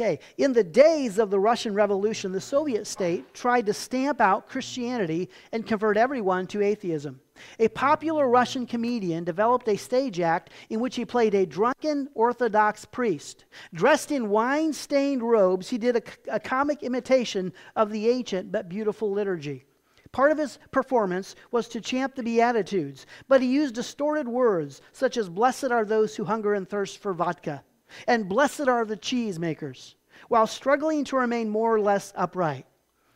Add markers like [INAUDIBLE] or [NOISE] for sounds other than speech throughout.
Okay, in the days of the Russian Revolution, the Soviet state tried to stamp out Christianity and convert everyone to atheism. A popular Russian comedian developed a stage act in which he played a drunken Orthodox priest. Dressed in wine stained robes, he did a, a, comic imitation of the ancient but beautiful liturgy. Part of his performance was to chant the Beatitudes, but he used distorted words such as, Blessed are those who hunger and thirst for vodka, and blessed are the cheesemakers, while struggling to remain more or less upright.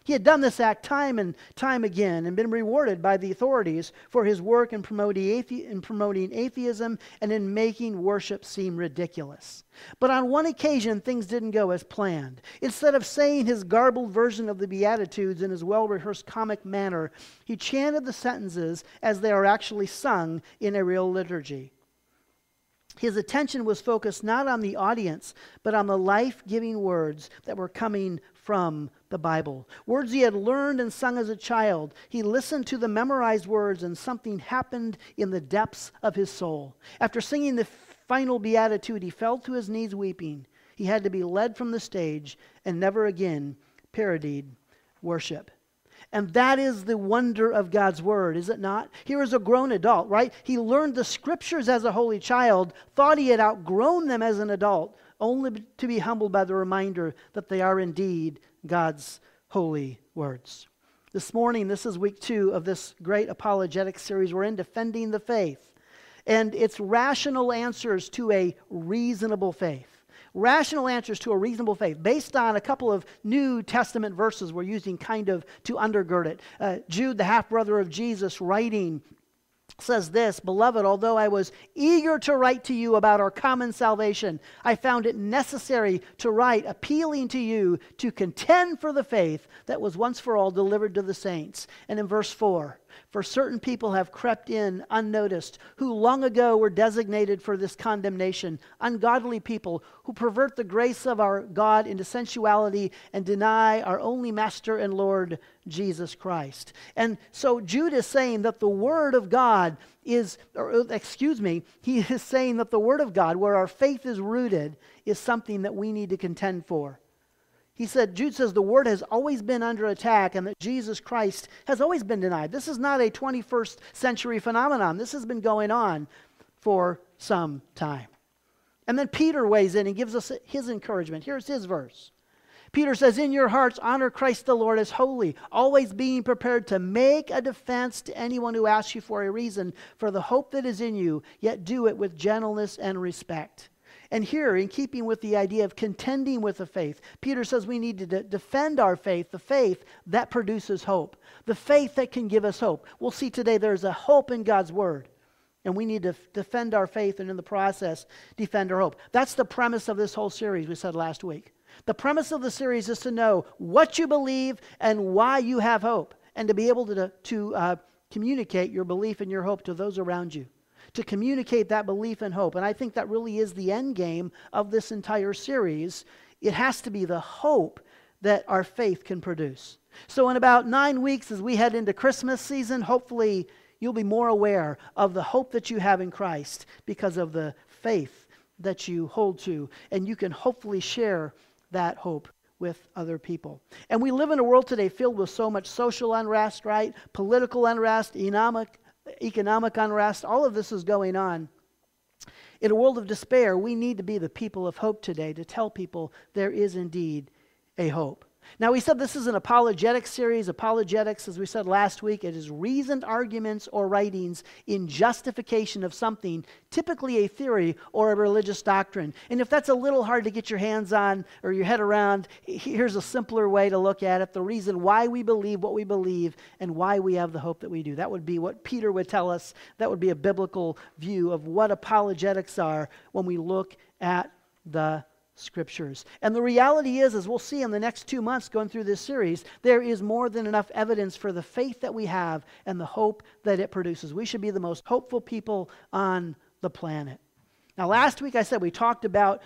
He had done this act time and time again and been rewarded by the authorities for his work in promoting, athe- in promoting atheism and in making worship seem ridiculous. But on one occasion, things didn't go as planned. Instead of saying his garbled version of the Beatitudes in his well rehearsed comic manner, he chanted the sentences as they are actually sung in a real liturgy. His attention was focused not on the audience, but on the life giving words that were coming from the Bible. Words he had learned and sung as a child. He listened to the memorized words, and something happened in the depths of his soul. After singing the final beatitude, he fell to his knees weeping. He had to be led from the stage and never again parodied worship. And that is the wonder of God's word, is it not? Here is a grown adult, right? He learned the scriptures as a holy child, thought he had outgrown them as an adult, only to be humbled by the reminder that they are indeed God's holy words. This morning, this is week two of this great apologetic series. We're in Defending the Faith, and it's rational answers to a reasonable faith. Rational answers to a reasonable faith based on a couple of New Testament verses we're using kind of to undergird it. Uh, Jude, the half brother of Jesus, writing says this Beloved, although I was eager to write to you about our common salvation, I found it necessary to write, appealing to you to contend for the faith that was once for all delivered to the saints. And in verse 4, for certain people have crept in unnoticed, who long ago were designated for this condemnation, ungodly people who pervert the grace of our God into sensuality and deny our only Master and Lord, Jesus Christ. And so Jude is saying that the Word of God is, or uh, excuse me, he [LAUGHS] is saying that the Word of God, where our faith is rooted, is something that we need to contend for. He said, Jude says the word has always been under attack and that Jesus Christ has always been denied. This is not a 21st century phenomenon. This has been going on for some time. And then Peter weighs in and gives us his encouragement. Here's his verse. Peter says, In your hearts, honor Christ the Lord as holy, always being prepared to make a defense to anyone who asks you for a reason for the hope that is in you, yet do it with gentleness and respect. And here, in keeping with the idea of contending with the faith, Peter says we need to de- defend our faith, the faith that produces hope, the faith that can give us hope. We'll see today there's a hope in God's word. And we need to f- defend our faith and in the process, defend our hope. That's the premise of this whole series we said last week. The premise of the series is to know what you believe and why you have hope, and to be able to, to uh, communicate your belief and your hope to those around you to communicate that belief and hope. And I think that really is the end game of this entire series. It has to be the hope that our faith can produce. So, in about nine weeks, as we head into Christmas season, hopefully you'll be more aware of the hope that you have in Christ because of the faith that you hold to. And you can hopefully share that hope with other people. And we live in a world today filled with so much social unrest, right? Political unrest, economic economic unrest, all of this is going on. In a world of despair, we need to be the people of hope today to tell people there is indeed a hope. Now, we said this is an apologetic series. Apologetics, as we said last week, it is reasoned arguments or writings in justification of something, typically a theory or a religious doctrine. And if that's a little hard to get your hands on or your head around, here's a simpler way to look at it the reason why we believe what we believe and why we have the hope that we do. That would be what Peter would tell us. That would be a biblical view of what apologetics are when we look at the scriptures. And the reality is, as we'll see in the next two months going through this series, there is more than enough evidence for the faith that we have and the hope that it produces. We should be the most hopeful people on the planet. Now, last week I said we talked about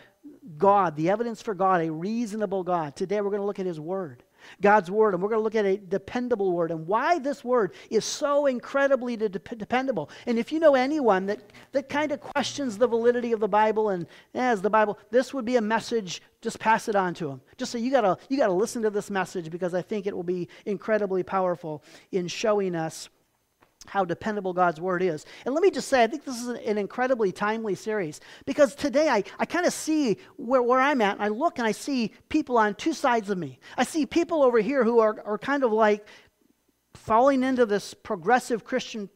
God, the evidence for God, a reasonable God. Today we're going to look at His Word. God's word, and we're going to look at a dependable word and why this word is so incredibly de- dependable. And if you know anyone that, that kind of questions the validity of the Bible and as the Bible, this would be a message, just pass it on to them. Just say, you got to you gotta listen to this message because I think it will be incredibly powerful in showing us how dependable God's word is. And let me just say, I think this is an, incredibly timely series because today I, I kind of see where, where I'm at. And I look and I see people on two sides of me. I see people over here who are, are kind of like falling into this progressive Christian,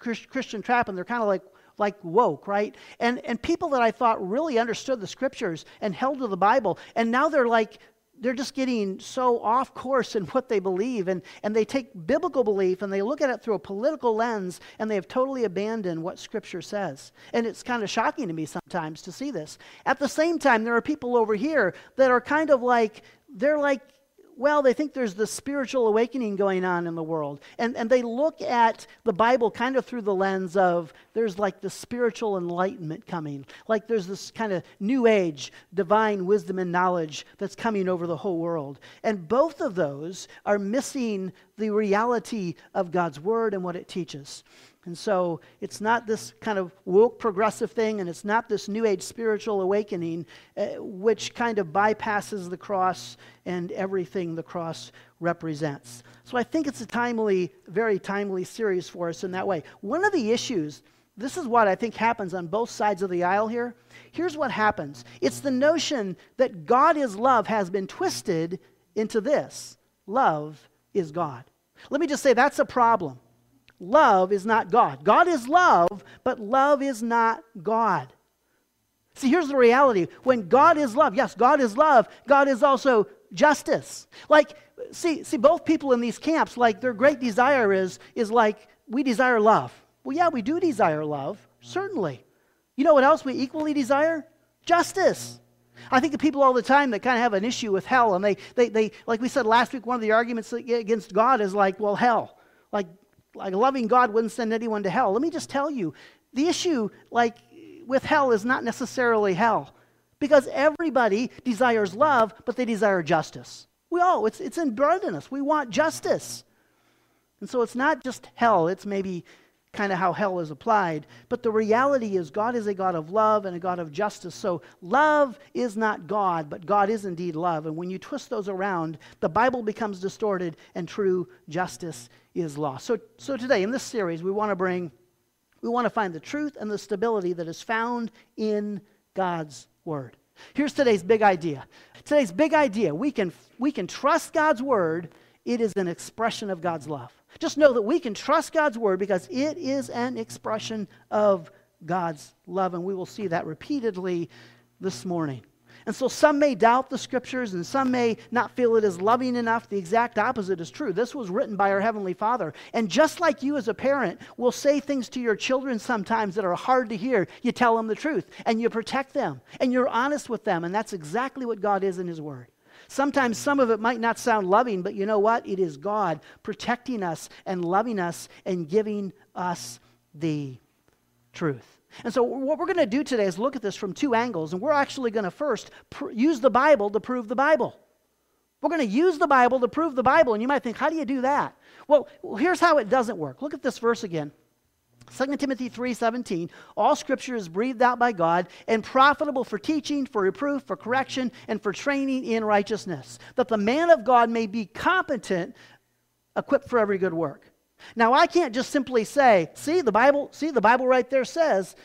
Christian trap, and they're kind of like, like woke, right? And, and people that I thought really understood the scriptures and held to the Bible, and now they're like they're just getting so off course in what they believe and, and they take biblical belief and they look at it through a political lens and they have totally abandoned what scripture says. And it's kind of shocking to me sometimes to see this. At the same time there are people over here that are kind of like they're like well, they think there's this spiritual awakening going on in the world. And, and they look at the Bible kind of through the lens of there's like the spiritual enlightenment coming. Like there's this kind of new age, divine wisdom and knowledge that's coming over the whole world. And both of those are missing the reality of God's word and what it teaches. And so it's not this kind of woke progressive thing, and it's not this new age spiritual awakening, uh, which kind of bypasses the cross and everything the cross represents. So I think it's a timely, very timely series for us in that way. One of the issues, this is what I think happens on both sides of the aisle here. Here's what happens it's the notion that God is love has been twisted into this love is God. Let me just say that's a problem love is not God. God is love, but love is not God. See, here's the reality. When God is love, yes, God is love, God is also justice. Like, see, see, both people in these camps, like their great desire is, is like, we desire love. Well, yeah, we do desire love, certainly. You know what else we equally desire? Justice. I think of people all the time that kind of have an issue with hell, and they, they, they, like we said last week, one of the arguments against God is like, well, hell. Like, like loving God wouldn't send anyone to hell. Let me just tell you, the issue like with hell is not necessarily hell. Because everybody desires love, but they desire justice. We all, it's, it's inbred in us. We want justice. And so it's not just hell, it's maybe kind of how hell is applied. But the reality is, God is a God of love and a God of justice. So love is not God, but God is indeed love. And when you twist those around, the Bible becomes distorted and true justice is lost. So, so today, in this series, we want to bring, we want to find the truth and the stability that is found in God's Word. Here's today's big idea. Today's big idea we can, we can trust God's Word, it is an expression of God's love. Just know that we can trust God's word because it is an expression of God's love, and we will see that repeatedly this morning. And so some may doubt the scriptures and some may not feel it is loving enough. The exact opposite is true. This was written by our Heavenly Father. And just like you as a parent will say things to your children sometimes that are hard to hear, you tell them the truth and you protect them and you're honest with them. And that's exactly what God is in His Word. Sometimes some of it might not sound loving, but you know what? It is God protecting us and loving us and giving us the truth. And so, what we're going to do today is look at this from two angles, and we're actually going to first pr- use the Bible to prove the Bible. We're going to use the Bible to prove the Bible, and you might think, how do you do that? Well, here's how it doesn't work. Look at this verse again. 2 Timothy 3:17 All scripture is breathed out by God and profitable for teaching, for reproof, for correction, and for training in righteousness, that the man of God may be competent, equipped for every good work. Now I can't just simply say, see the Bible, see the Bible right there says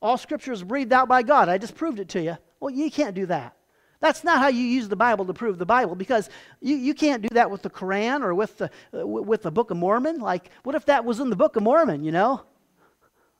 all scripture is breathed out by God. I just proved it to you. Well, you can't do that. That's not how you use the Bible to prove the Bible because you, you can't do that with the Quran or with the, uh, with the Book of Mormon. Like, what if that was in the Book of Mormon, you know?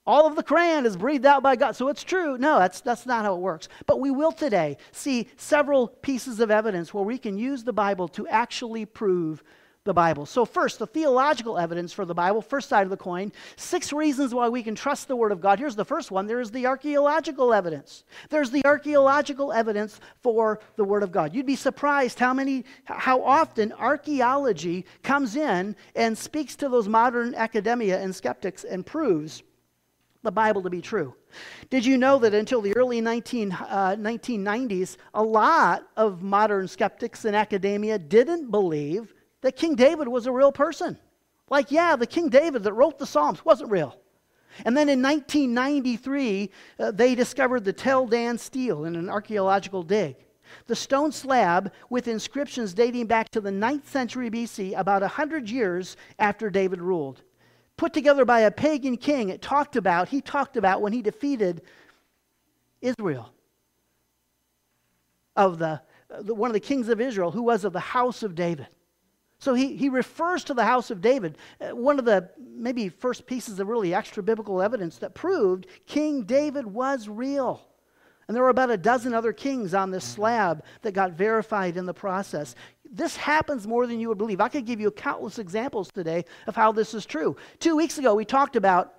All of the Quran is breathed out by God, so it's true. No, that's, that's not how it works. But we will today see several pieces of evidence where we can use the Bible to actually prove the Bible. So, first, the theological evidence for the Bible, first side of the coin. Six reasons why we can trust the Word of God. Here's the first one there is the archaeological evidence. There's the archaeological evidence for the Word of God. You'd be surprised how many, how often archaeology comes in and speaks to those modern academia and skeptics and proves the Bible to be true. Did you know that until the early 19, uh, 1990s, a lot of modern skeptics in academia didn't believe that King David was a real person? Like, yeah, the King David that wrote the Psalms wasn't real. And then in 1993, uh, they discovered the Tel Dan stele in an archaeological dig. The stone slab with inscriptions dating back to the 9th century BC, about 100 years after David ruled put together by a pagan king. It talked about, he talked about when he defeated Israel. Of the, the, one of the kings of Israel who was of the house of David. So he, he refers to the house of David. Uh, one of the maybe first pieces of really extra biblical evidence that proved King David was real. And there were about a dozen other kings on this slab that got verified in the process. This happens more than you would believe. I could give you countless examples today of how this is true. Two weeks ago, we talked about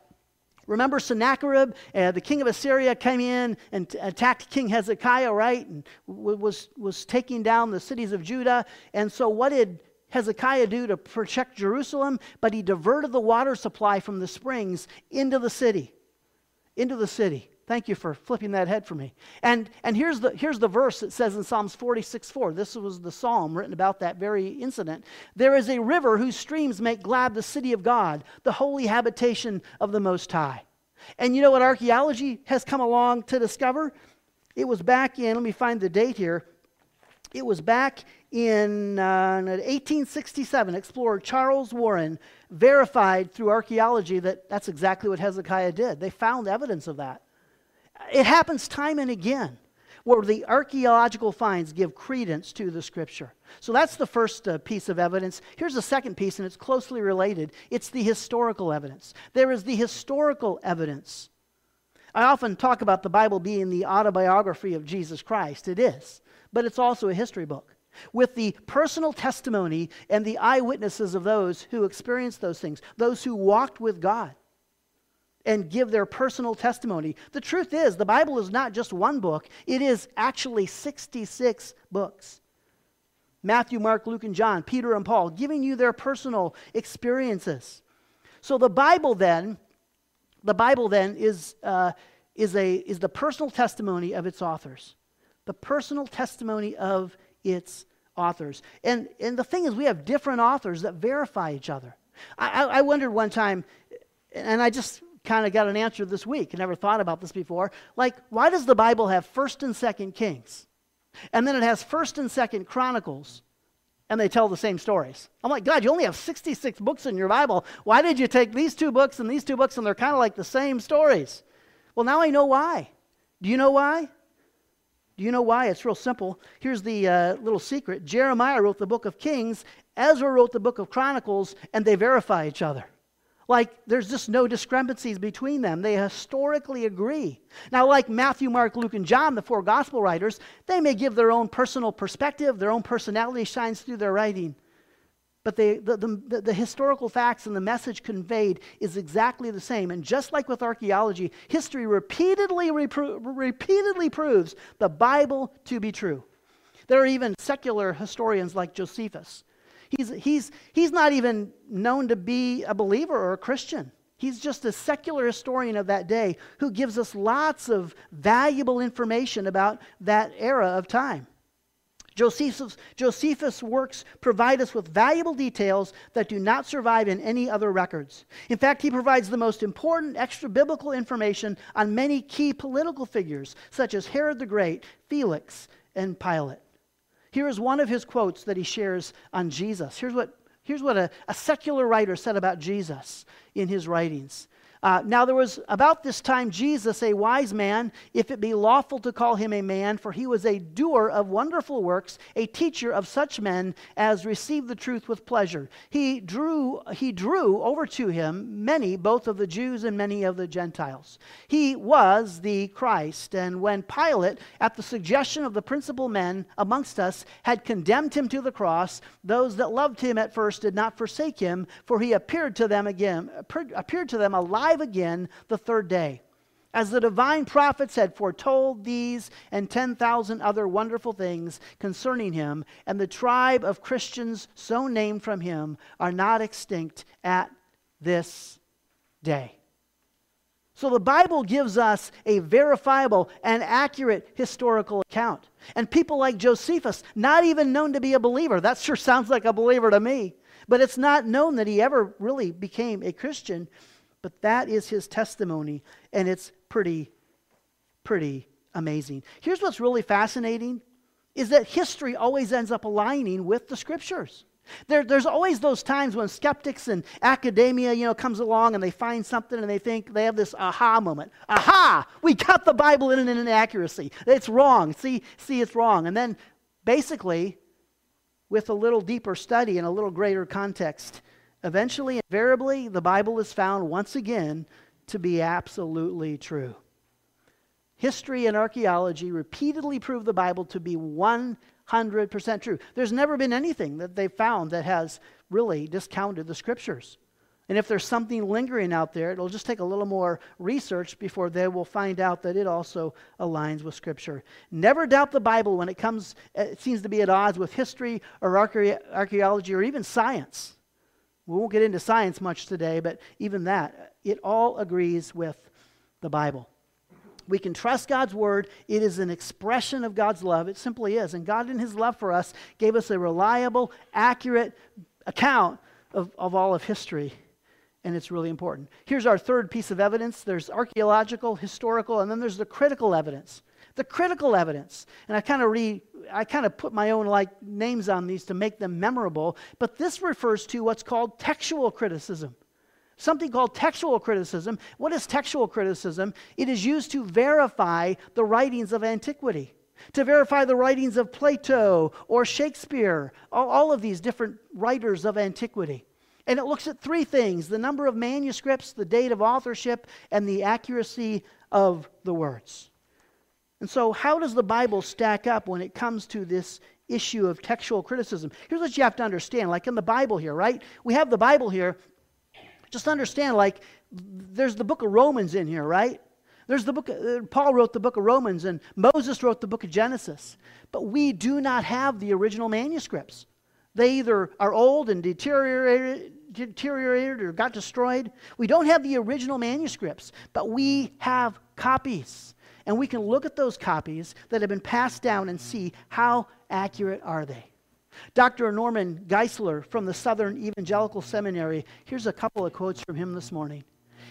Remember Sennacherib, uh, the king of Assyria, came in and attacked King Hezekiah, right? And was, was taking down the cities of Judah. And so, what did Hezekiah do to protect Jerusalem? But he diverted the water supply from the springs into the city. Into the city. Thank you for flipping that head for me. And, and here's, the, here's the verse that says in Psalms 46 4. This was the psalm written about that very incident. There is a river whose streams make glad the city of God, the holy habitation of the Most High. And you know what archaeology has come along to discover? It was back in, let me find the date here. It was back in uh, 1867. Explorer Charles Warren verified through archaeology that that's exactly what Hezekiah did. They found evidence of that. It happens time and again where the archaeological finds give credence to the scripture. So that's the first uh, piece of evidence. Here's the second piece, and it's closely related it's the historical evidence. There is the historical evidence. I often talk about the Bible being the autobiography of Jesus Christ. It is, but it's also a history book with the personal testimony and the eyewitnesses of those who experienced those things, those who walked with God and give their personal testimony. The truth is, the Bible is not just one book, it is actually 66 books. Matthew, Mark, Luke, and John, Peter, and Paul, giving you their personal experiences. So the Bible then, the Bible then is, uh, is, a, is the personal testimony of its authors. The personal testimony of its authors. And, and the thing is, we have different authors that verify each other. I, I wondered one time, and I just kind of got an answer this week. I never thought about this before. Like, why does the Bible have 1st and 2nd Kings? And then it has 1st and 2nd Chronicles, and they tell the same stories. I'm like, God, you only have 66 books in your Bible. Why did you take these two books and these two books, and they're kind of like the same stories? Well, now I know why. Do you know why? Do you know why? It's real simple. Here's the uh, little secret Jeremiah wrote the book of Kings, Ezra wrote the book of Chronicles, and they verify each other. Like, there's just no discrepancies between them. They historically agree. Now, like Matthew, Mark, Luke, and John, the four gospel writers, they may give their own personal perspective, their own personality shines through their writing. But they, the, the, the, historical facts and the message conveyed is exactly the same. And just like with archaeology, history repeatedly, repro- repeatedly proves the Bible to be true. There are even secular historians like Josephus He's, he's, he's not even known to be a believer or a Christian. He's just a secular historian of that day who gives us lots of valuable information about that era of time. Josephus, Josephus' works provide us with valuable details that do not survive in any other records. In fact, he provides the most important extra biblical information on many key political figures, such as Herod the Great, Felix, and Pilate. Here is one of his quotes that he shares on Jesus. Here's what, here's what a, a secular writer said about Jesus in his writings. Uh, now there was about this time Jesus, a wise man, if it be lawful to call him a man, for he was a doer of wonderful works, a teacher of such men as receive the truth with pleasure. He drew, he drew over to him many, both of the Jews and many of the Gentiles. He was the Christ, and when Pilate, at the suggestion of the principal men amongst us, had condemned him to the cross, those that loved him at first did not forsake him, for he appeared to them again, appeared to them alive alive again the third day. As the divine prophets had foretold these and 10,000 other wonderful things concerning him, and the tribe of Christians so named from him are not extinct at this day. So the Bible gives us a verifiable and accurate historical account. And people like Josephus, not even known to be a believer, that sure sounds like a believer to me, but it's not known that he ever really became a Christian. But that is his testimony, and it's pretty, pretty amazing. Here's what's really fascinating is that history always ends up aligning with the scriptures. There, there's always those times when skeptics and academia, you know, comes along and they find something and they think they have this aha moment. Aha! We got the Bible in an inaccuracy. It's wrong. See, see, it's wrong. And then basically, with a little deeper study and a little greater context, eventually, invariably, the Bible is found once again to be absolutely true. History and archaeology repeatedly prove the Bible to be 100% true. There's never been anything that they've found that has really discounted the scriptures. And if there's something lingering out there, it'll just take a little more research before they will find out that it also aligns with Scripture. Never doubt the Bible when it comes, it seems to be at odds with history or archaeology or even science. We won't get into science much today, but even that, it all agrees with the Bible. We can trust God's word. It is an expression of God's love. It simply is. And God, in his love for us, gave us a reliable, accurate account of, of all of history. And it's really important. Here's our third piece of evidence there's archaeological, historical, and then there's the critical evidence. The critical evidence. And I kind of re I kind of put my own like names on these to make them memorable, but this refers to what's called textual criticism something called textual criticism. What is textual criticism? It is used to verify the writings of antiquity, to verify the writings of Plato or Shakespeare, all, all of these different writers of antiquity. And it looks at three things the number of manuscripts, the date of authorship, and the accuracy of the words. And so, how does the Bible stack up when it comes to this issue of textual criticism? Here's what you have to understand like in the Bible here, right? We have the Bible here, just understand, like, there's the book of Romans in here, right? There's the book, uh, Paul wrote the book of Romans and Moses wrote the book of Genesis. But we do not have the original manuscripts. They either are old and deteriorated, deteriorated or got destroyed. We don't have the original manuscripts, but we have copies. And we can look at those copies that have been passed down and see how accurate are they. Dr. Norman Geisler from the Southern Evangelical Seminary, here's a couple of quotes from him this morning.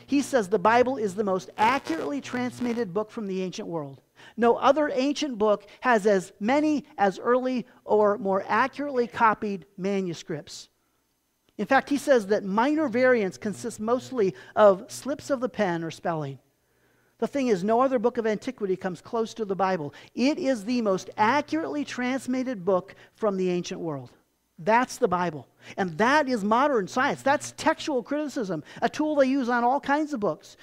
He says the Bible is the most accurately transmitted book from the ancient world. No other ancient book has as many as early or more accurately copied manuscripts. In fact, he says that minor variants consist mostly of slips of the pen or spelling. The thing is, no other book of antiquity comes close to the Bible. It is the most accurately transmitted book from the ancient world. That's the Bible. And that is modern science. That's textual criticism, a tool they use on all kinds of books,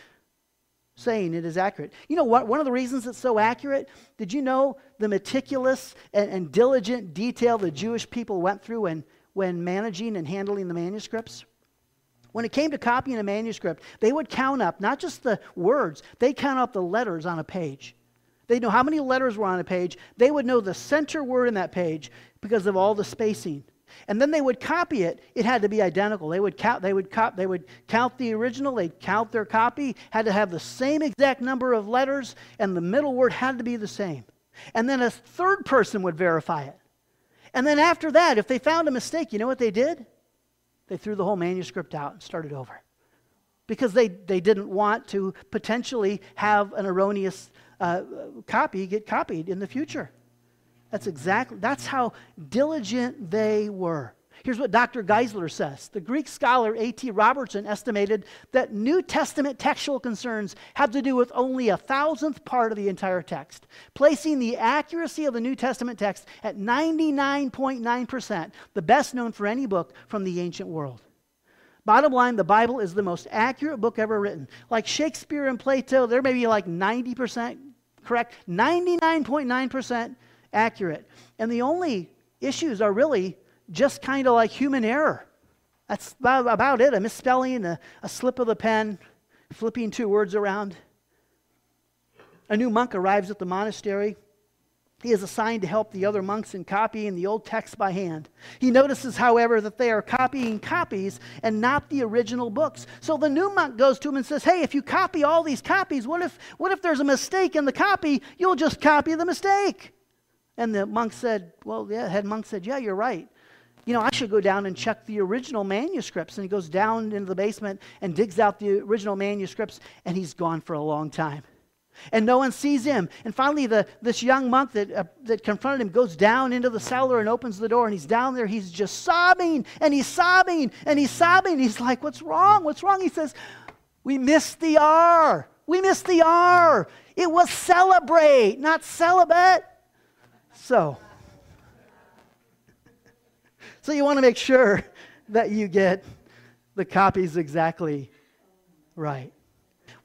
saying it is accurate. You know what? One of the reasons it's so accurate, did you know the meticulous and, and diligent detail the Jewish people went through when, when managing and handling the manuscripts? When it came to copying a manuscript, they would count up not just the words, they count up the letters on a page. They'd know how many letters were on a page. They would know the center word in that page because of all the spacing. And then they would copy it. It had to be identical. They would count, they would cop, they would count the original, they'd count their copy, had to have the same exact number of letters, and the middle word had to be the same. And then a third person would verify it. And then after that, if they found a mistake, you know what they did? They threw the whole manuscript out and started over because they, they didn't want to potentially have an erroneous uh, copy get copied in the future. That's exactly, that's how diligent they were. Here's what Dr. Geisler says. The Greek scholar A.T. Robertson estimated that New Testament textual concerns have to do with only a thousandth part of the entire text, placing the accuracy of the New Testament text at 99.9%, the best known for any book from the ancient world. Bottom line, the Bible is the most accurate book ever written. Like Shakespeare and Plato, there may be like 90% correct, 99.9% accurate. And the only issues are really just kind of like human error. That's about it a misspelling, a, a slip of the pen, flipping two words around. A new monk arrives at the monastery. he is assigned to help the other monks in copying the old text by hand. He notices, however, that they are copying copies and not the original books. So the new monk goes to him and says, Hey, if you copy all these copies, what if, what if there's a mistake in the copy? You'll just copy the mistake. And the monk said, Well, yeah, head monk said, Yeah, you're right. You know, I should go down and check the original manuscripts. And he goes down into the basement and digs out the original manuscripts, and he's gone for a long time and no one sees him. And finally, the, this young monk that, uh, that confronted him goes down into the cellar and opens the door, and he's down there. He's just sobbing, and he's sobbing, and he's sobbing. He's like, What's wrong? What's wrong? He says, We missed the R. We missed the R. It was celebrate, not celibate. So, so you want to make sure that you get the copies exactly right.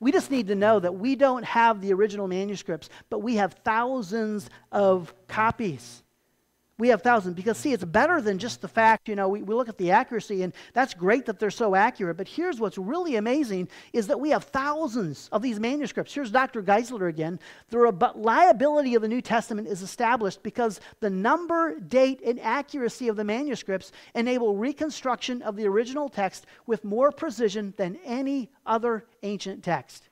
We just need to know that we don't have the original manuscripts, but we have thousands of copies. We have thousands because, see, it's better than just the fact, you know, we, we look at the accuracy, and that's great that they're so accurate. But here's what's really amazing is that we have thousands of these manuscripts. Here's Dr. Geisler again. The reliability of the New Testament is established because the number, date, and accuracy of the manuscripts enable reconstruction of the original text with more precision than any other ancient text.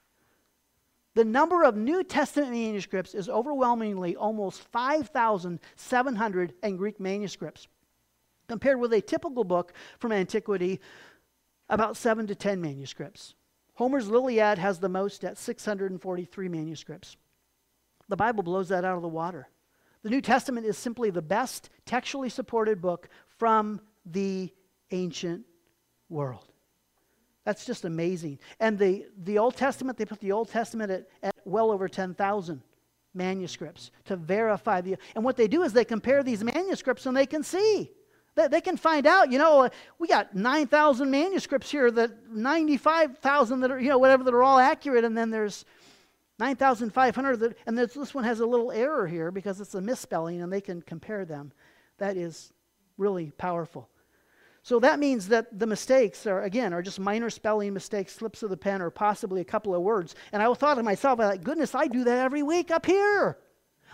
The number of New Testament manuscripts is overwhelmingly almost 5,700 in Greek manuscripts, compared with a typical book from antiquity, about 7 to 10 manuscripts. Homer's Iliad has the most at 643 manuscripts. The Bible blows that out of the water. The New Testament is simply the best textually supported book from the ancient world. That's just amazing. And the, the Old Testament, they put the Old Testament at, at well over 10,000 manuscripts to verify the. And what they do is they compare these manuscripts and they can see. They, they can find out, you know, we got 9,000 manuscripts here, that 95,000 that are, you know, whatever, that are all accurate, and then there's 9,500 that, and this, this one has a little error here because it's a misspelling, and they can compare them. That is really powerful. So that means that the mistakes are, again, are just minor spelling mistakes, slips of the pen, or possibly a couple of words. And I thought to myself, like, goodness, I do that every week up here.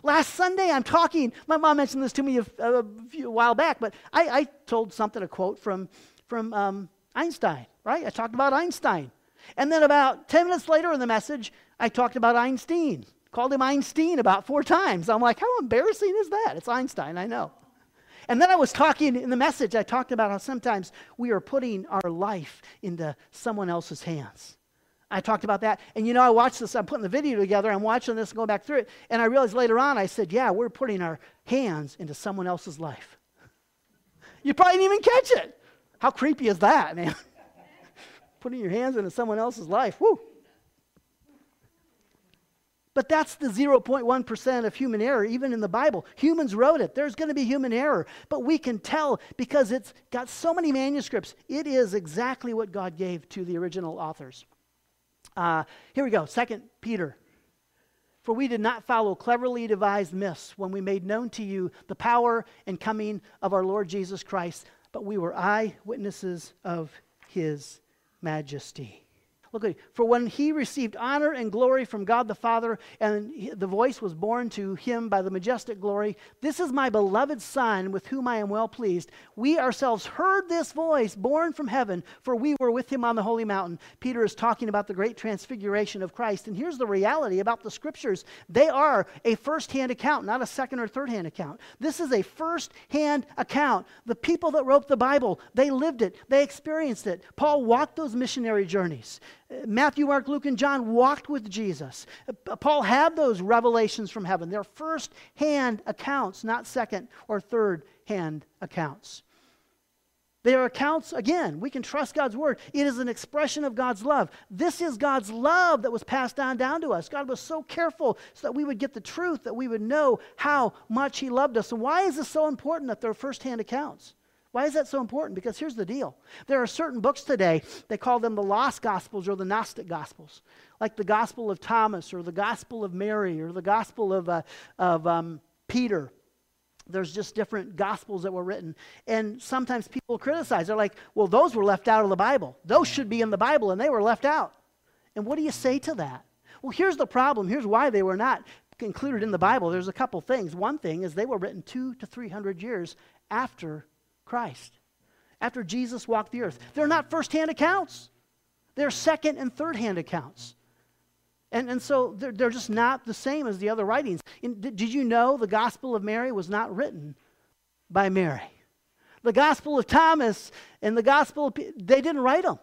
Last Sunday, I'm talking, my mom mentioned this to me a, a, few, while back, but I, I, told something, a quote from, from um, Einstein, right? I talked about Einstein. And then about 10 minutes later in the message, I talked about Einstein. Called him Einstein about four times. I'm like, how embarrassing is that? It's Einstein, I know. And then I was talking in the message, I talked about how sometimes we are putting our life into someone else's hands. I talked about that. And you know, I watched this, I'm putting the video together, I'm watching this, going back through it, and I realized later on, I said, yeah, we're putting our hands into someone else's life. You probably didn't even catch it. How creepy is that, man? [LAUGHS] putting your hands into someone else's life. Woo! But that's the 0.1% of human error, even in the Bible. Humans wrote it. There's going to be human error. But we can tell because it's got so many manuscripts. It is exactly what God gave to the original authors. Uh, here we go. Second Peter. For we did not follow cleverly devised myths when we made known to you the power and coming of our Lord Jesus Christ, but we were eyewitnesses of his majesty. Look at For when he received honor and glory from God the Father, and the voice was borne to him by the majestic glory, This is my beloved Son, with whom I am well pleased. We ourselves heard this voice borne from heaven, for we were with him on the holy mountain. Peter is talking about the great transfiguration of Christ. And here's the reality about the scriptures they are a first hand account, not a second or third hand account. This is a first hand account. The people that wrote the Bible, they lived it, they experienced it. Paul walked those missionary journeys. Matthew, Mark, Luke, and John walked with Jesus. Uh, Paul had those revelations from heaven. They're first hand accounts, not second or third hand accounts. They are accounts, again, we can trust God's word. It is an expression of God's love. This is God's love that was passed on down to us. God was so careful so that we would get the truth, that we would know how much He loved us. And why is this so important that they're first hand accounts? Why is that so important? Because here's the deal. There are certain books today, they call them the lost gospels or the Gnostic gospels, like the Gospel of Thomas or the Gospel of Mary or the Gospel of, uh, of um, Peter. There's just different gospels that were written. And sometimes people criticize. They're like, well, those were left out of the Bible. Those should be in the Bible, and they were left out. And what do you say to that? Well, here's the problem. Here's why they were not. included in the Bible, there's a couple things. One thing is they were written two to three hundred years after Christ, after Jesus walked the earth. They're not first-hand accounts. They're second and third-hand accounts. And, and so they're, they're just not the same as the other writings. In, did, did you know the Gospel of Mary was not written by Mary? The Gospel of Thomas and the Gospel, of, they didn't write them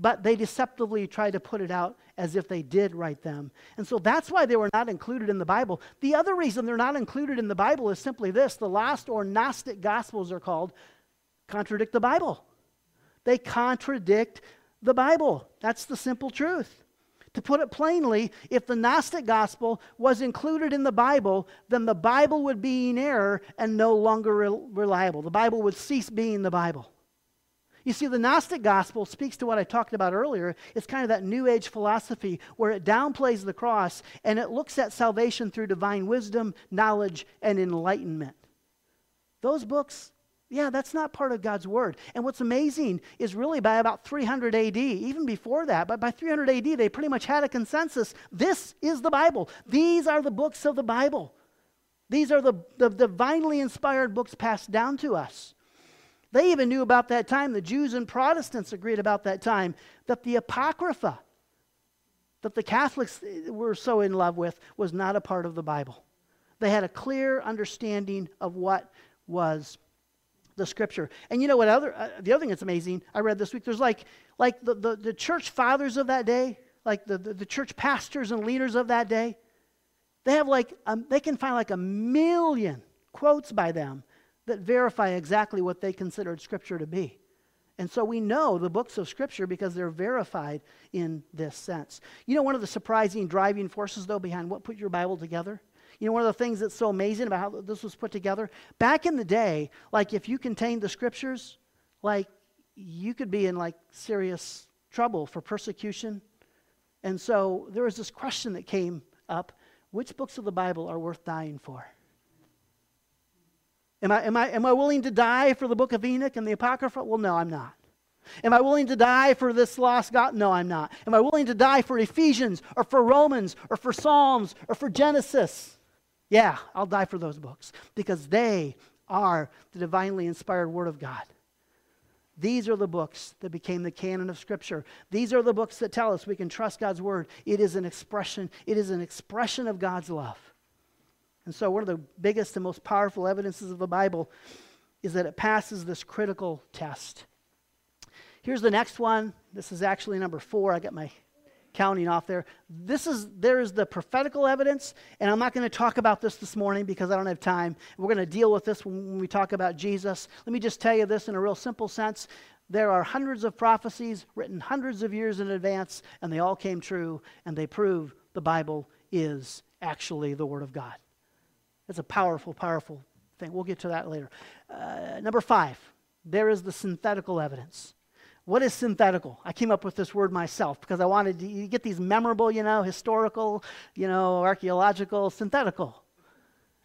but they deceptively try to put it out as if they did write them. And so that's why they were not included in the Bible. The other reason they're not included in the Bible is simply this the lost or Gnostic Gospels are called contradict the Bible. They contradict the Bible. That's the simple truth. To put it plainly, if the Gnostic gospel was included in the Bible, then the Bible would be in error and no longer reliable. The Bible would cease being the Bible. You see, the Gnostic gospel speaks to what I talked about earlier. It's kind of that New Age philosophy where it downplays the cross and it looks at salvation through divine wisdom, knowledge, and enlightenment. Those books, yeah, that's not part of God's word. And what's amazing is really by about 300 AD, even before that, but by 300 AD, they pretty much had a consensus. This is the Bible. These are the books of the Bible. These are the, the divinely inspired books passed down to us. They even knew about that time, the Jews and Protestants agreed about that time, that the Apocrypha that the Catholics were so in love with was not a part of the Bible. They had a clear understanding of what was the scripture. And you know what other uh, the other thing that's amazing, I read this week, there's like like the, the, the church fathers of that day, like the, the, the, church pastors and leaders of that day, they have like um, they can find like a million quotes by them that verify exactly what they considered Scripture to be. And so we know the books of Scripture because they're verified in this sense. You know, one of the surprising driving forces, though, behind what put your Bible together? You know, one of the things that's so amazing about how this was put together? Back in the day, like if you contained the Scriptures, like you could be in like serious trouble for persecution. And so there was this question that came up which books of the Bible are worth dying for? Am I, am, I, am I willing to die for the book of Enoch and the Apocrypha? Well, no, I'm not. Am I willing to die for this lost God? No, I'm not. Am I willing to die for Ephesians or for Romans or for Psalms or for Genesis? Yeah, I'll die for those books because they are the divinely inspired Word of God. These are the books that became the canon of Scripture. These are the books that tell us we can trust God's Word. It is an expression, it is an expression of God's love. And so, one of the biggest and most powerful evidences of the Bible is that it passes this critical test. Here's the next one. This is actually number four. I got my counting off there. This is there is the prophetical evidence, and I'm not going to talk about this this morning because I don't have time. We're going to deal with this when we talk about Jesus. Let me just tell you this in a real simple sense. There are hundreds of prophecies written hundreds of years in advance, and they all came true, and they prove the Bible is actually the Word of God. It's a powerful, powerful thing. We'll get to that later. Uh, number five, there is the synthetical evidence. What is synthetical? I came up with this word myself because I wanted to get these memorable, you know, historical, you know, archaeological, synthetical.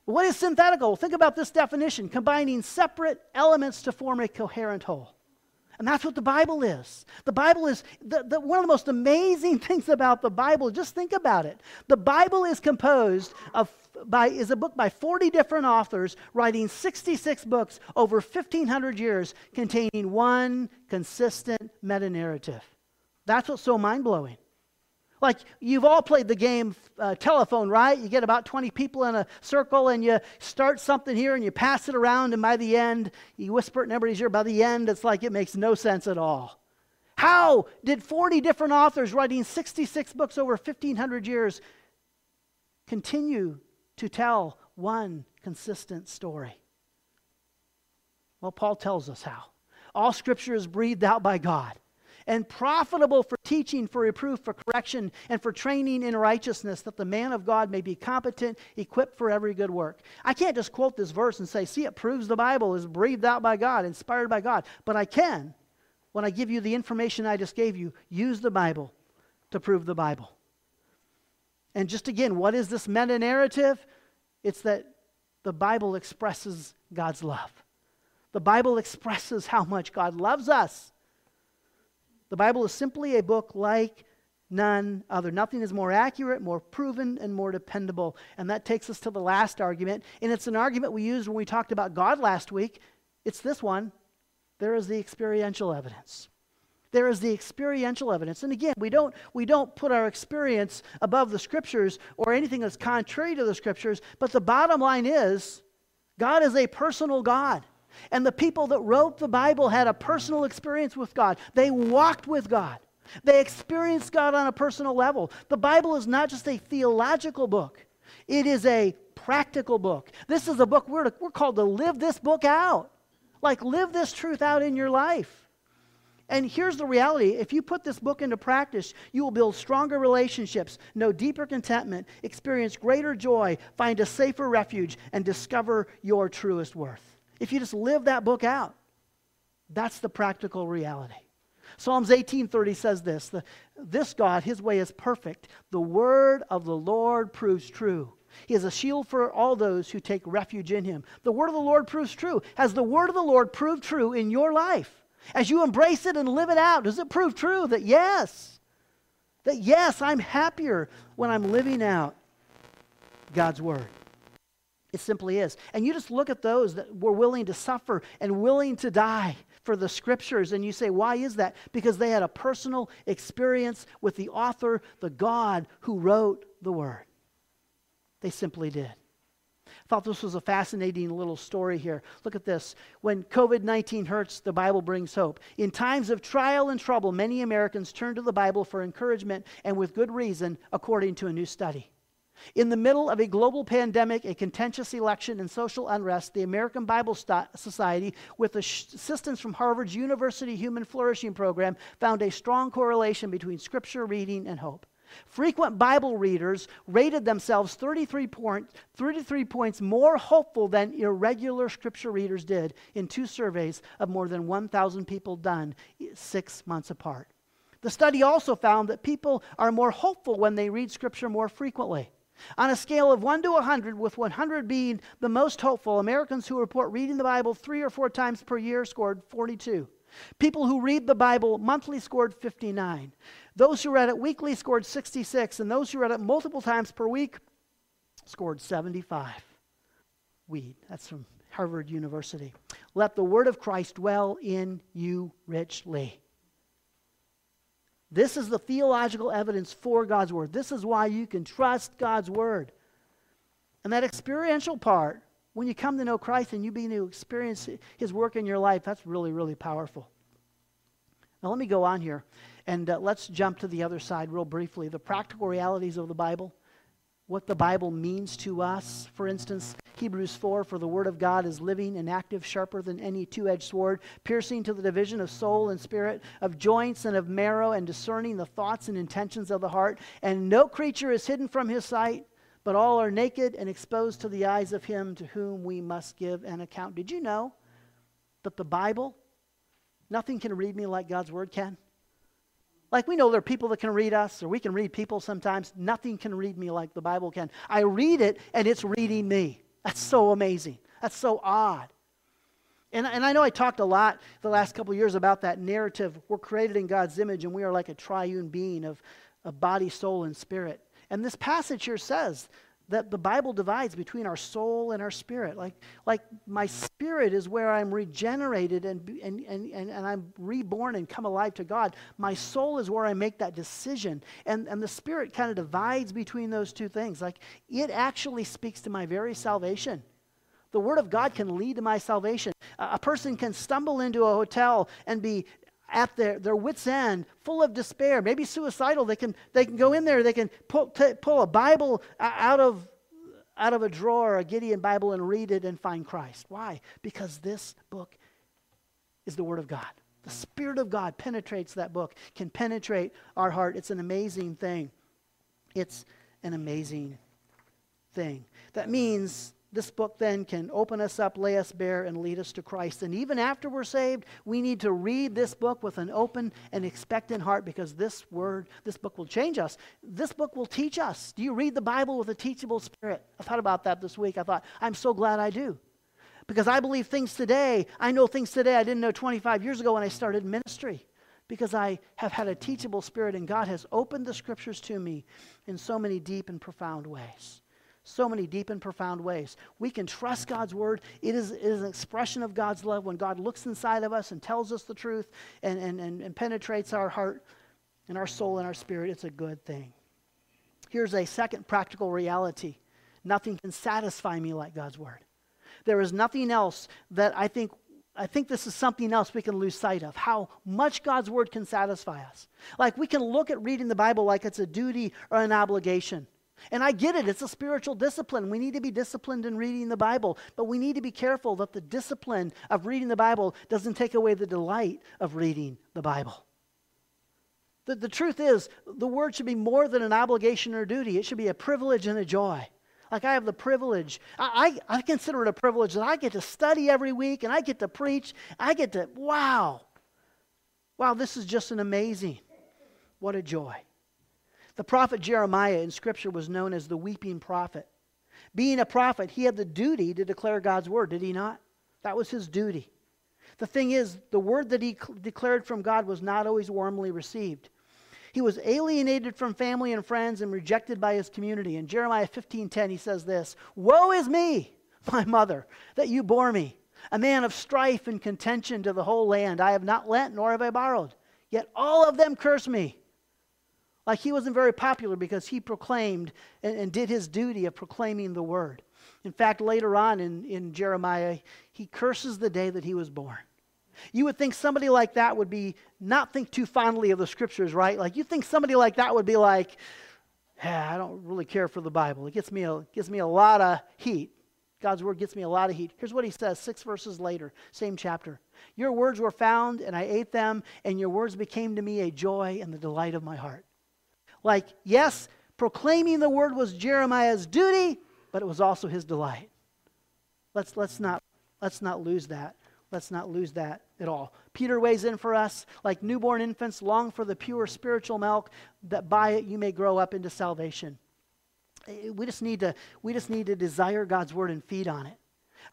What is synthetical? Think about this definition combining separate elements to form a coherent whole. And that's what the Bible is. The Bible is the, the, one of the most amazing [LAUGHS] things about the Bible. Just think about it. The Bible is composed of by is a book by 40 different authors writing 66 books over 1500 years containing one consistent meta narrative. That's what's so mind blowing. Like you've all played the game uh, telephone, right? You get about 20 people in a circle and you start something here and you pass it around, and by the end, you whisper it in everybody's ear. By the end, it's like it makes no sense at all. How did 40 different authors writing 66 books over 1,500 years continue to tell one consistent story? Well, Paul tells us how. All scripture is breathed out by God and profitable for teaching, for reproof, for correction, and for training in righteousness, that the man of God may be competent, equipped for every good work. I can't just quote this verse and say, see, it proves the Bible is breathed out by God, inspired by God. But I can, when I give you the information I just gave you, use the Bible to prove the Bible. And just again, what is this meta narrative? It's that the Bible expresses God's love. The Bible expresses how much God loves us. The Bible is simply a book like none other. Nothing is more accurate, more proven, and more dependable. And that takes us to the last argument. And it's an argument we used when we talked about God last week. It's this one there is the experiential evidence. There is the experiential evidence. And again, we don't, we don't put our experience above the scriptures or anything that's contrary to the scriptures, but the bottom line is God is a personal God. And the people that wrote the Bible had a personal experience with God. They walked with God. They experienced God on a personal level. The Bible is not just a theological book, it is a practical book. This is a book we're, to, we're called to live this book out. Like, live this truth out in your life. And here's the reality if you put this book into practice, you will build stronger relationships, know deeper contentment, experience greater joy, find a safer refuge, and discover your truest worth. If you just live that book out, that's the practical reality. Psalms 18:30 says this, this God, his way is perfect. The word of the Lord proves true. He is a shield for all those who take refuge in him. The word of the Lord proves true. Has the word of the Lord proved true in your life? As you embrace it and live it out, does it prove true that yes, that yes, I'm happier when I'm living out God's word? It simply is. And you just look at those that were willing to suffer and willing to die for the scriptures, and you say, why is that? Because they had a personal experience with the author, the God who wrote the word. They simply did I thought this was a fascinating little story here. Look at this. When COVID 19 hurts, the Bible brings hope. In times of trial and trouble, many Americans turn to the Bible for encouragement and with good reason, according to a new study. In the middle of a global pandemic, a contentious election, and social unrest, the American Bible Society, with assistance from Harvard's University Human Flourishing Program, found a strong correlation between scripture reading and hope. Frequent Bible readers rated themselves 33, point, 33 points more hopeful than irregular scripture readers did in two surveys of more than 1,000 people done eh, six months apart. The study also found that people are more hopeful when they read scripture more frequently. On a scale of 1 to 100, with 100 being the most hopeful, Americans who report reading the Bible three or four times per year scored 42. People who read the Bible monthly scored 59. Those who read it weekly scored 66, and those who read it multiple times per week scored 75. Weed. That's from Harvard University. Let the word of Christ dwell in you richly. This is the theological evidence for God's word. This is why you can trust God's word. And that experiential part, when you come to know Christ and you begin to experience his work in your life, that's really, really powerful. Now, let me go on here. And uh, let's jump to the other side real briefly the practical realities of the Bible, what the Bible means to us. For instance, Hebrews 4 For the Word of God is living and active, sharper than any two edged sword, piercing to the division of soul and spirit, of joints and of marrow, and discerning the thoughts and intentions of the heart. And no creature is hidden from his sight. But all are naked and exposed to the eyes of him to whom we must give an account. Did you know that the Bible, nothing can read me like God's Word can? Like we know there are people that can read us, or we can read people sometimes. Nothing can read me like the Bible can. I read it, and it's reading me. That's so amazing. That's so odd. And, and I know I talked a lot the last couple years about that narrative. We're created in God's image, and we are like a triune being of, of body, soul, and spirit. And this passage here says that the Bible divides between our soul and our spirit. Like, like my spirit is where I'm regenerated and, and, and, and, and I'm reborn and come alive to God. My soul is where I make that decision. And, and the spirit kind of divides between those two things. Like it actually speaks to my very salvation. The Word of God can lead to my salvation. A person can stumble into a hotel and be at their, their wits' end, full of despair, maybe suicidal. They can, they can go in there, they can pull, t- pull a Bible out of, out of a drawer, a Gideon Bible, and read it and find Christ. Why? Because this book is the Word of God. The Spirit of God penetrates that book, can penetrate our heart. It's an amazing thing. It's an amazing thing. That means this book then can open us up, lay us bare, and lead us to Christ. And even after we're saved, we need to read this book with an open and expectant heart because this word, this book will change us. This book will teach us. Do you read the Bible with a teachable spirit? I thought about that this week. I thought, I'm so glad I do. Because I believe things today, I know things today I didn't know 25 years ago when I started ministry. because I have had a teachable spirit and God has opened the scriptures to me in so many deep and profound ways. So many deep and profound ways. We can trust God's word. It is, it is an expression of God's love when God looks inside of us and tells us the truth and, and, and, and penetrates our heart and our soul and our spirit. It's a good thing. Here's a second practical reality nothing can satisfy me like God's word. There is nothing else that I think I think this is something else we can lose sight of how much God's word can satisfy us. Like we can look at reading the Bible like it's a duty or an obligation. And I get it, it's a spiritual discipline. We need to be disciplined in reading the Bible, but we need to be careful that the discipline of reading the Bible doesn't take away the delight of reading the Bible. The, the truth is, the word should be more than an obligation or duty, it should be a privilege and a joy. Like I have the privilege, I, I, I consider it a privilege that I get to study every week and I get to preach. I get to, wow. Wow, this is just an amazing. What a joy. The prophet Jeremiah in Scripture was known as the weeping prophet. Being a prophet, he had the duty to declare God's word, did he not? That was his duty. The thing is, the word that he declared from God was not always warmly received. He was alienated from family and friends and rejected by his community. In Jeremiah 15:10 he says this, "Woe is me, my mother, that you bore me, a man of strife and contention to the whole land. I have not lent nor have I borrowed, yet all of them curse me." Like he wasn't very popular because he proclaimed and, and did his duty of proclaiming the word. In fact, later on in, in Jeremiah, he curses the day that he was born. You would think somebody like that would be not think too fondly of the scriptures, right? Like you think somebody like that would be like, yeah, I don't really care for the Bible. It gets me a gives me a lot of heat. God's word gets me a lot of heat. Here's what he says, six verses later, same chapter. Your words were found, and I ate them, and your words became to me a joy and the delight of my heart. Like, yes, proclaiming the word was Jeremiah's duty, but it was also his delight. Let's, let's, not, let's not lose that. Let's not lose that at all. Peter weighs in for us like newborn infants long for the pure spiritual milk that by it you may grow up into salvation. We just need to we just need to desire God's word and feed on it.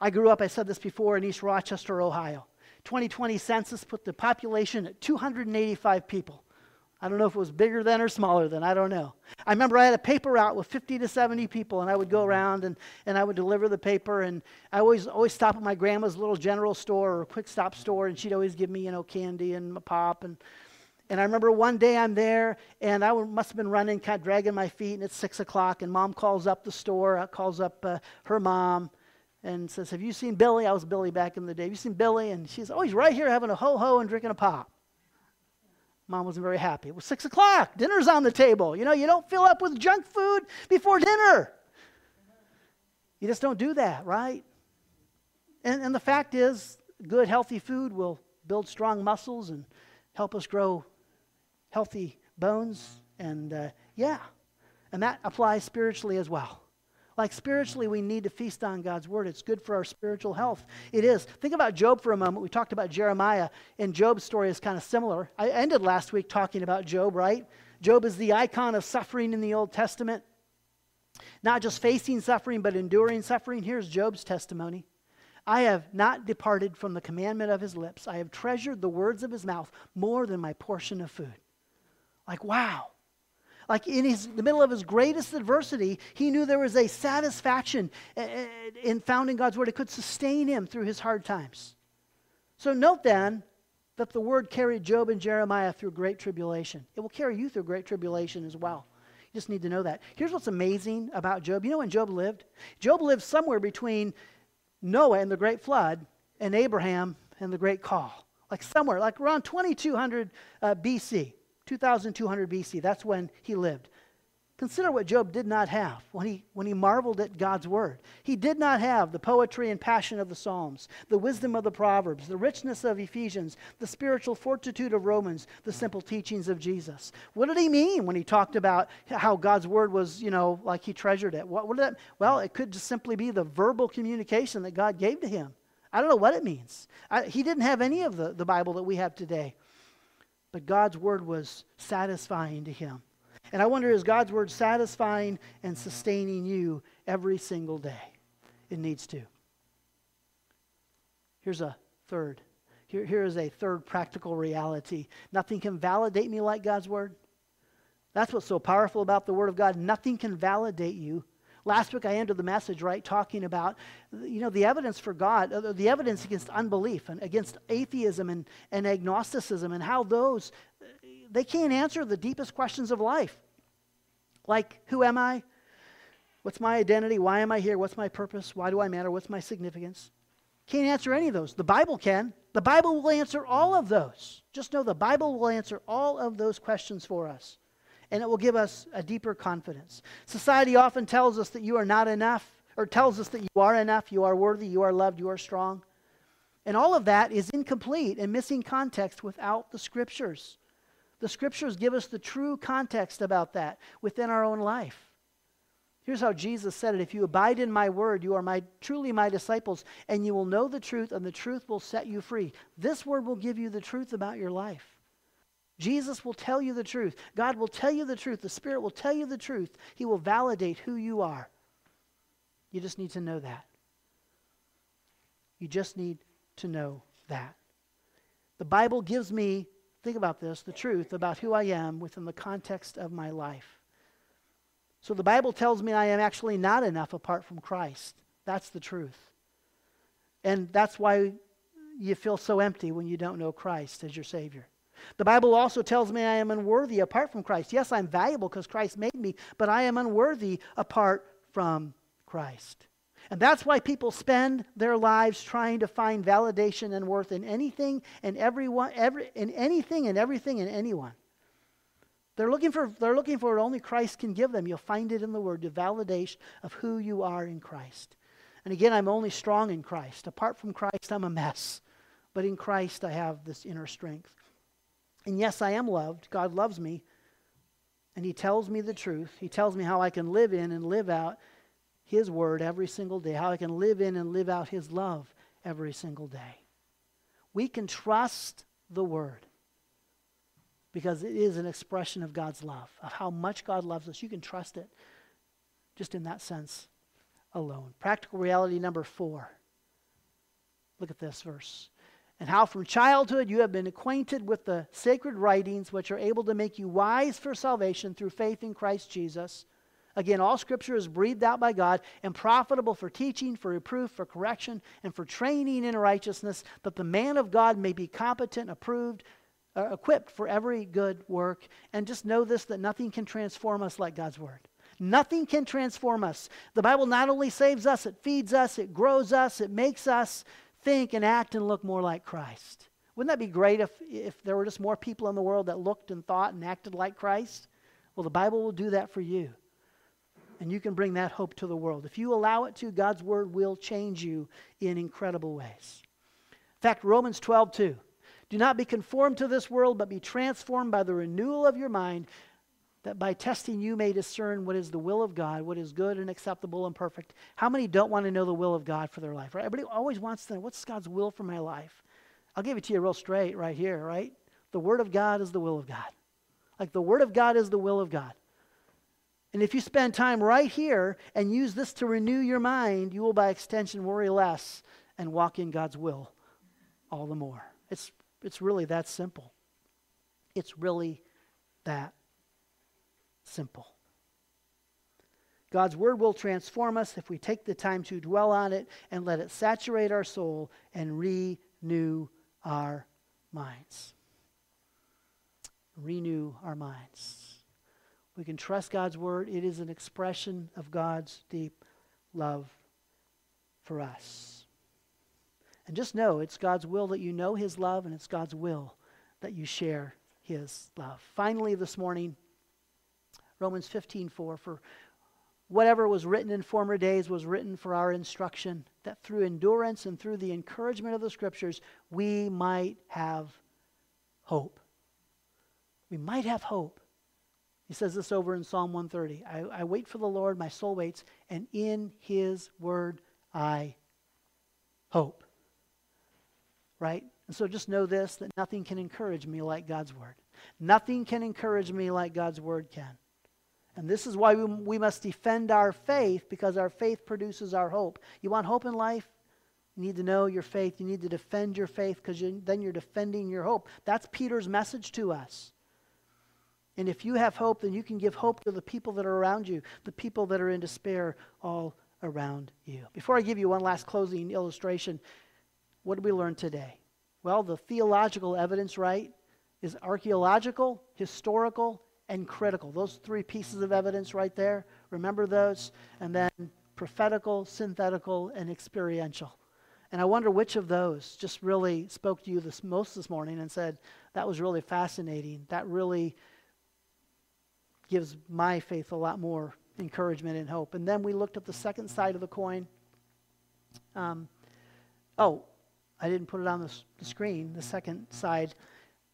I grew up, I said this before, in East Rochester, Ohio. 2020 census put the population at 285 people. I don't know if it was bigger than or smaller than, I don't know. I remember I had a paper route with 50 to 70 people, and I would go around and, and I would deliver the paper. And I always, always stop at my grandma's little general store or quick stop store, and she'd always give me, you know, candy and a pop. And, and I remember one day I'm there, and I must have been running, kind of dragging my feet, and it's 6 o'clock, and mom calls up the store, uh, calls up uh, her mom, and says, Have you seen Billy? I was Billy back in the day. Have you seen Billy? And she's, Oh, he's right here having a ho ho and drinking a pop. Mom wasn't very happy. It was six o'clock. Dinner's on the table. You know, you don't fill up with junk food before dinner. You just don't do that, right? And, and the fact is, good, healthy food will build strong muscles and help us grow healthy bones. And uh, yeah, and that applies spiritually as well. Like spiritually, we need to feast on God's word. It's good for our spiritual health. It is. Think about Job for a moment. We talked about Jeremiah, and Job's story is kind of similar. I ended last week talking about Job, right? Job is the icon of suffering in the Old Testament. Not just facing suffering, but enduring suffering. Here's Job's testimony I have not departed from the commandment of his lips. I have treasured the words of his mouth more than my portion of food. Like, wow. Like in his, the middle of his greatest adversity, he knew there was a satisfaction eh, eh, in found in God's word. It could sustain him through his hard times. So note then that the word carried Job and Jeremiah through great tribulation. It will carry you through great tribulation as well. You just need to know that. Here's what's amazing about Job. You know when Job lived? Job lived somewhere between Noah and the great flood and Abraham and the great call. Like somewhere, like around 2200 uh, BC. 2200 BC. That's when he lived. Consider what Job did not have when he, when he marveled at God's word. He did not have the poetry and passion of the Psalms, the wisdom of the Proverbs, the richness of Ephesians, the spiritual fortitude of Romans, the simple teachings of Jesus. What did he mean when he talked about how God's word was, you know, like he treasured it? What, what did that, well, it could just simply be the verbal communication that God gave to him. I don't know what it means. I, he didn't have any of the, the Bible that we have today. But God's word was satisfying to him. And I wonder is God's word satisfying and sustaining you every single day? It needs to. Here's a third. Here, here is a third practical reality nothing can validate me like God's Word. That's what's so powerful about the Word of God. Nothing can validate you. Last week I ended the message, right, talking about, you know, the evidence for God, uh, the evidence against unbelief and against atheism and, and agnosticism and how those, they can't answer the deepest questions of life. Like, who am I? What's my identity? Why am I here? What's my purpose? Why do I matter? What's my significance? Can't answer any of those. The Bible can. The Bible will answer all of those. Just know the Bible will answer all of those questions for us. And it will give us a deeper confidence. Society often tells us that you are not enough, or tells us that you are enough, you are worthy, you are loved, you are strong. And all of that is incomplete and missing context without the Scriptures. The Scriptures give us the true context about that within our own life. Here's how Jesus said it If you abide in my word, you are my, truly my disciples, and you will know the truth, and the truth will set you free. This word will give you the truth about your life. Jesus will tell you the truth. God will tell you the truth. The Spirit will tell you the truth. He will validate who you are. You just need to know that. You just need to know that. The Bible gives me, think about this, the truth about who I am within the context of my life. So the Bible tells me I am actually not enough apart from Christ. That's the truth. And that's why you feel so empty when you don't know Christ as your Savior. The Bible also tells me I am unworthy apart from Christ. Yes, I'm valuable because Christ made me, but I am unworthy apart from Christ. And that's why people spend their lives trying to find validation and worth in anything and everyone, every, in anything and everything and anyone. They're looking for they're looking for what only Christ can give them. You'll find it in the word, the validation of who you are in Christ. And again, I'm only strong in Christ. Apart from Christ, I'm a mess. But in Christ, I have this inner strength. And yes, I am loved. God loves me. And He tells me the truth. He tells me how I can live in and live out His word every single day, how I can live in and live out His love every single day. We can trust the word because it is an expression of God's love, of how much God loves us. You can trust it just in that sense alone. Practical reality number four. Look at this verse. And how from childhood you have been acquainted with the sacred writings which are able to make you wise for salvation through faith in Christ Jesus. Again, all scripture is breathed out by God and profitable for teaching, for reproof, for correction, and for training in righteousness, that the man of God may be competent, approved, uh, equipped for every good work. And just know this that nothing can transform us like God's Word. Nothing can transform us. The Bible not only saves us, it feeds us, it grows us, it makes us think and act and look more like Christ. Wouldn't that be great if, if there were just more people in the world that looked and thought and acted like Christ? Well, the Bible will do that for you. And you can bring that hope to the world. If you allow it to, God's Word will change you in incredible ways. In fact, Romans 12, 2. Do not be conformed to this world, but be transformed by the renewal of your mind, that by testing you may discern what is the will of God, what is good and acceptable and perfect. How many don't want to know the will of God for their life? Right? Everybody always wants to know what's God's will for my life. I'll give it to you real straight right here, right? The Word of God is the will of God. Like the Word of God is the will of God. And if you spend time right here and use this to renew your mind, you will by extension worry less and walk in God's will all the more. It's it's really that simple. It's really that simple. God's word will transform us if we take the time to dwell on it and let it saturate our soul and renew our minds. Renew our minds. We can trust God's word. It is an expression of God's deep love for us. And just know it's God's will that you know His love, and it's God's will that you share His love. Finally, this morning, Romans 15 4 For whatever was written in former days was written for our instruction, that through endurance and through the encouragement of the Scriptures, we might have hope. We might have hope. He says this over in Psalm 130 I, I wait for the Lord, my soul waits, and in His word I hope right? And so just know this that nothing can encourage me like God's word. Nothing can encourage me like God's word can. And this is why we, we must defend our faith because our faith produces our hope. You want hope in life? You need to know your faith. You need to defend your faith because you, then you're defending your hope. That's Peter's message to us. And if you have hope, then you can give hope to the people that are around you, the people that are in despair all around you. Before I give you one last closing illustration, what did we learn today? Well, the theological evidence, right, is archaeological, historical, and critical. Those three pieces of evidence right there. Remember those? And then prophetical, synthetical, and experiential. And I wonder which of those just really spoke to you this most this morning and said, that was really fascinating. That really gives my faith a lot more encouragement and hope. And then we looked at the second side of the coin. Um, oh, I didn't put it on the, the screen, the second side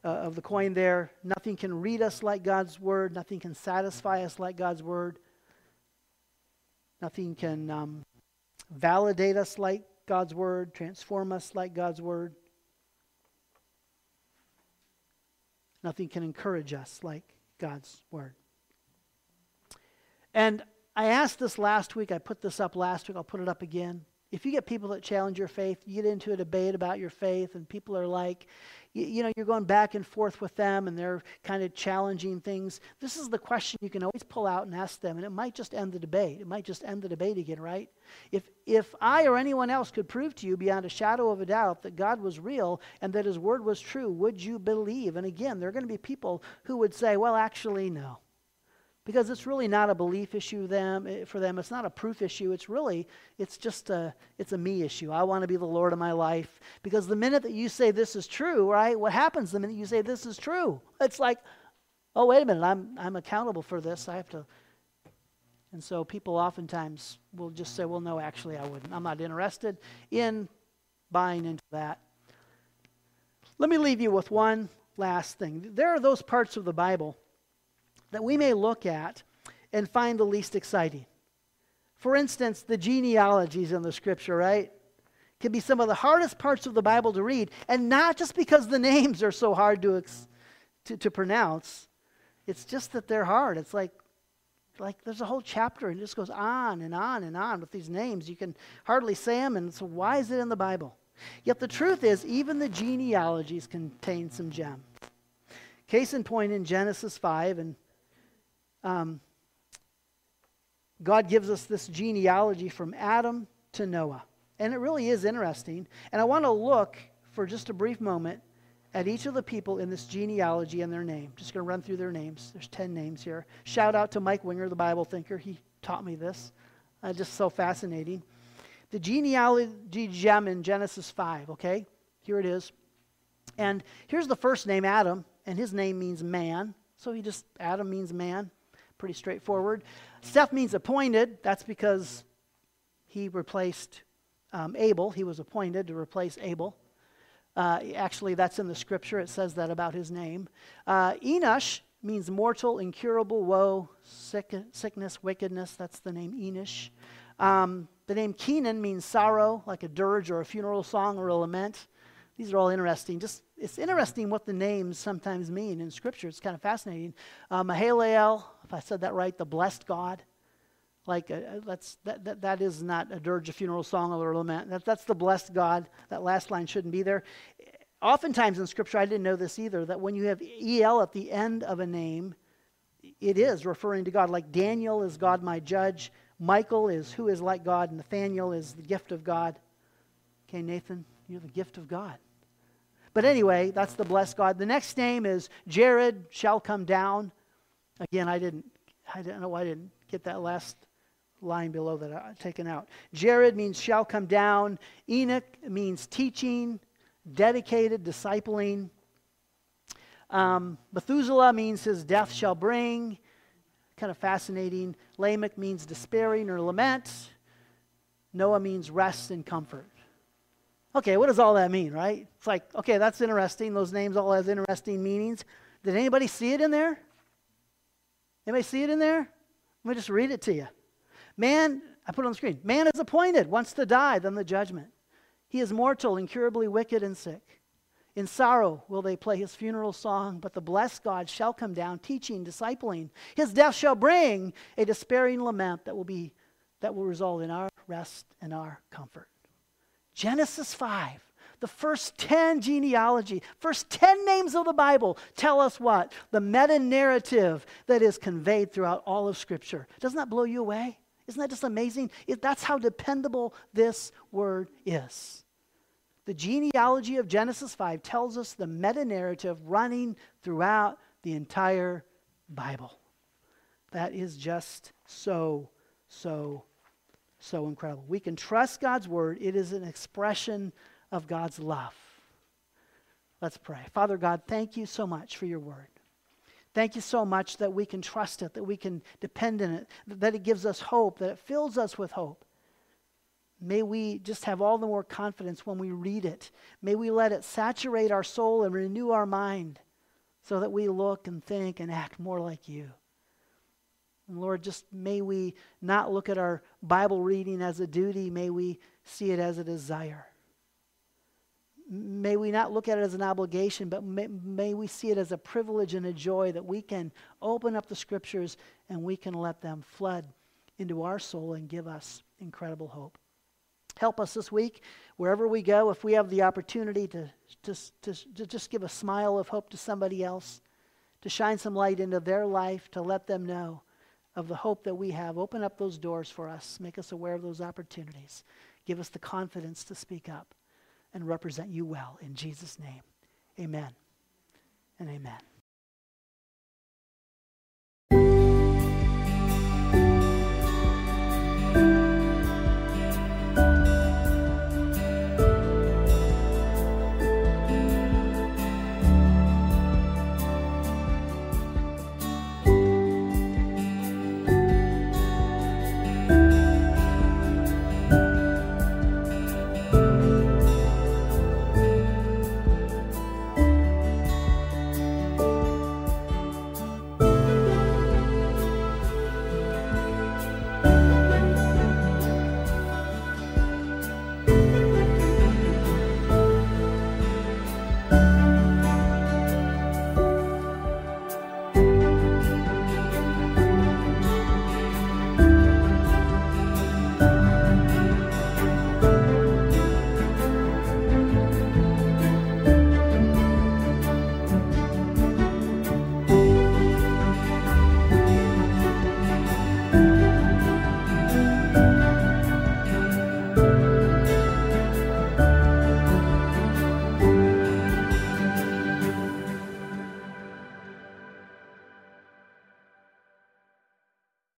uh, of the coin there. Nothing can read us like God's word, nothing can satisfy us like God's word, nothing can um, validate us like God's word, transform us like God's word. Nothing can encourage us like God's word. And I asked this last week. I put this up last week. I'll put it up again. If you get people that challenge your faith, you get into a debate about your faith, and people are like, you, you, know, you're going back and forth with them, and they're kind of challenging things. This is the question you can always pull out and ask them, and it might just end the debate. It might just end the debate again, right? If, if I or anyone else could prove to you beyond a shadow of a doubt that God was real and that His word was true, would you believe? And again, there are going to be people who would say, well, actually, no because it's really not a belief issue them eh, for them. It's not a proof issue. It's really it's just a it's a me issue. I want to be the lord of my life. Because the minute that you say this is true right what happens the minute you say this is true? It's like oh wait a minute i'm i'm accountable for this. I have to and so people oftentimes will just say well no actually i wouldn't. I'm not interested in buying into that. Let me leave you with one last thing. There are those parts of the bible that we may look at and find the least exciting. For instance, the genealogies in the scripture, right? Can be some of the hardest parts of the Bible to read, and not just because the [LAUGHS] names are so hard to, to, to pronounce. It's just that they're hard. It's like, like there's a whole chapter and it just goes on and on and on with these names. You can hardly say them, and so why is it in the Bible? Yet the truth is, even the genealogies contain some gem. Case in point in Genesis 5, and um, God gives us this genealogy from Adam to Noah. And it really is interesting. And I want to look for just a brief moment at each of the people in this genealogy and their name. Just going to run through their names. There's 10 names here. Shout out to Mike Winger, the Bible thinker. He taught me this. Uh, just so fascinating. The genealogy gem in Genesis 5, okay? Here it is. And here's the first name, Adam, and his name means man. So he just, Adam means man. Pretty straightforward. Seth means appointed. That's because he replaced um, Abel. He was appointed to replace Abel. Uh, actually, that's in the scripture. It says that about his name. Uh, Enosh means mortal, incurable woe, sick, sickness, wickedness. That's the name Enosh. Um, the name Kenan means sorrow, like a dirge or a funeral song or a lament. These are all interesting. Just it's interesting what the names sometimes mean in Scripture. It's kind of fascinating. Uh, if I said that right, the blessed God. Like uh, that's that, that that is not a dirge, a funeral song, or a lament. That, that's the blessed God. That last line shouldn't be there. Oftentimes in Scripture, I didn't know this either. That when you have el at the end of a name, it is referring to God. Like Daniel is God, my judge. Michael is who is like God. Nathaniel is the gift of God. Okay, Nathan, you're the gift of God. But anyway, that's the blessed God. The next name is Jared shall come down. Again, I didn't, I don't know why I didn't get that last line below that I taken out. Jared means shall come down. Enoch means teaching, dedicated, discipling. Um, Methuselah means his death shall bring. Kind of fascinating. Lamech means despairing or lament. Noah means rest and comfort. Okay, what does all that mean, right? It's like, okay, that's interesting. Those names all have interesting meanings. Did anybody see it in there? Anybody see it in there? Let me just read it to you. Man, I put it on the screen. Man is appointed, wants to die, then the judgment. He is mortal, incurably wicked and sick. In sorrow will they play his funeral song, but the blessed God shall come down, teaching, discipling. His death shall bring a despairing lament that will be that will result in our rest and our comfort. Genesis 5, the first 10 genealogy, first 10 names of the Bible tell us what? The meta narrative that is conveyed throughout all of Scripture. Doesn't that blow you away? Isn't that just amazing? It, that's how dependable this word is. The genealogy of Genesis 5 tells us the meta narrative running throughout the entire Bible. That is just so, so, so incredible. We can trust God's word, it is an expression of God's love. Let's pray. Father God, thank you so much for your word. Thank you so much that we can trust it, that we can depend on it, that it gives us hope, that it fills us with hope. May we just have all the more confidence when we read it. May we let it saturate our soul and renew our mind so that we look and think and act more like you. And Lord, just may we not look at our Bible reading as a duty, may we see it as a desire. May we not look at it as an obligation, but may, may, we see it as a privilege and a joy that we can open up the scriptures and we can let them flood into our soul and give us incredible hope. Help us this week, wherever we go, if we have the opportunity to, to, to, to just give a smile of hope to somebody else, to shine some light into their life, to let them know of the hope that we have. Open up those doors for us, make us aware of those opportunities, give us the confidence to speak up and represent you well. In Jesus' name, amen and amen.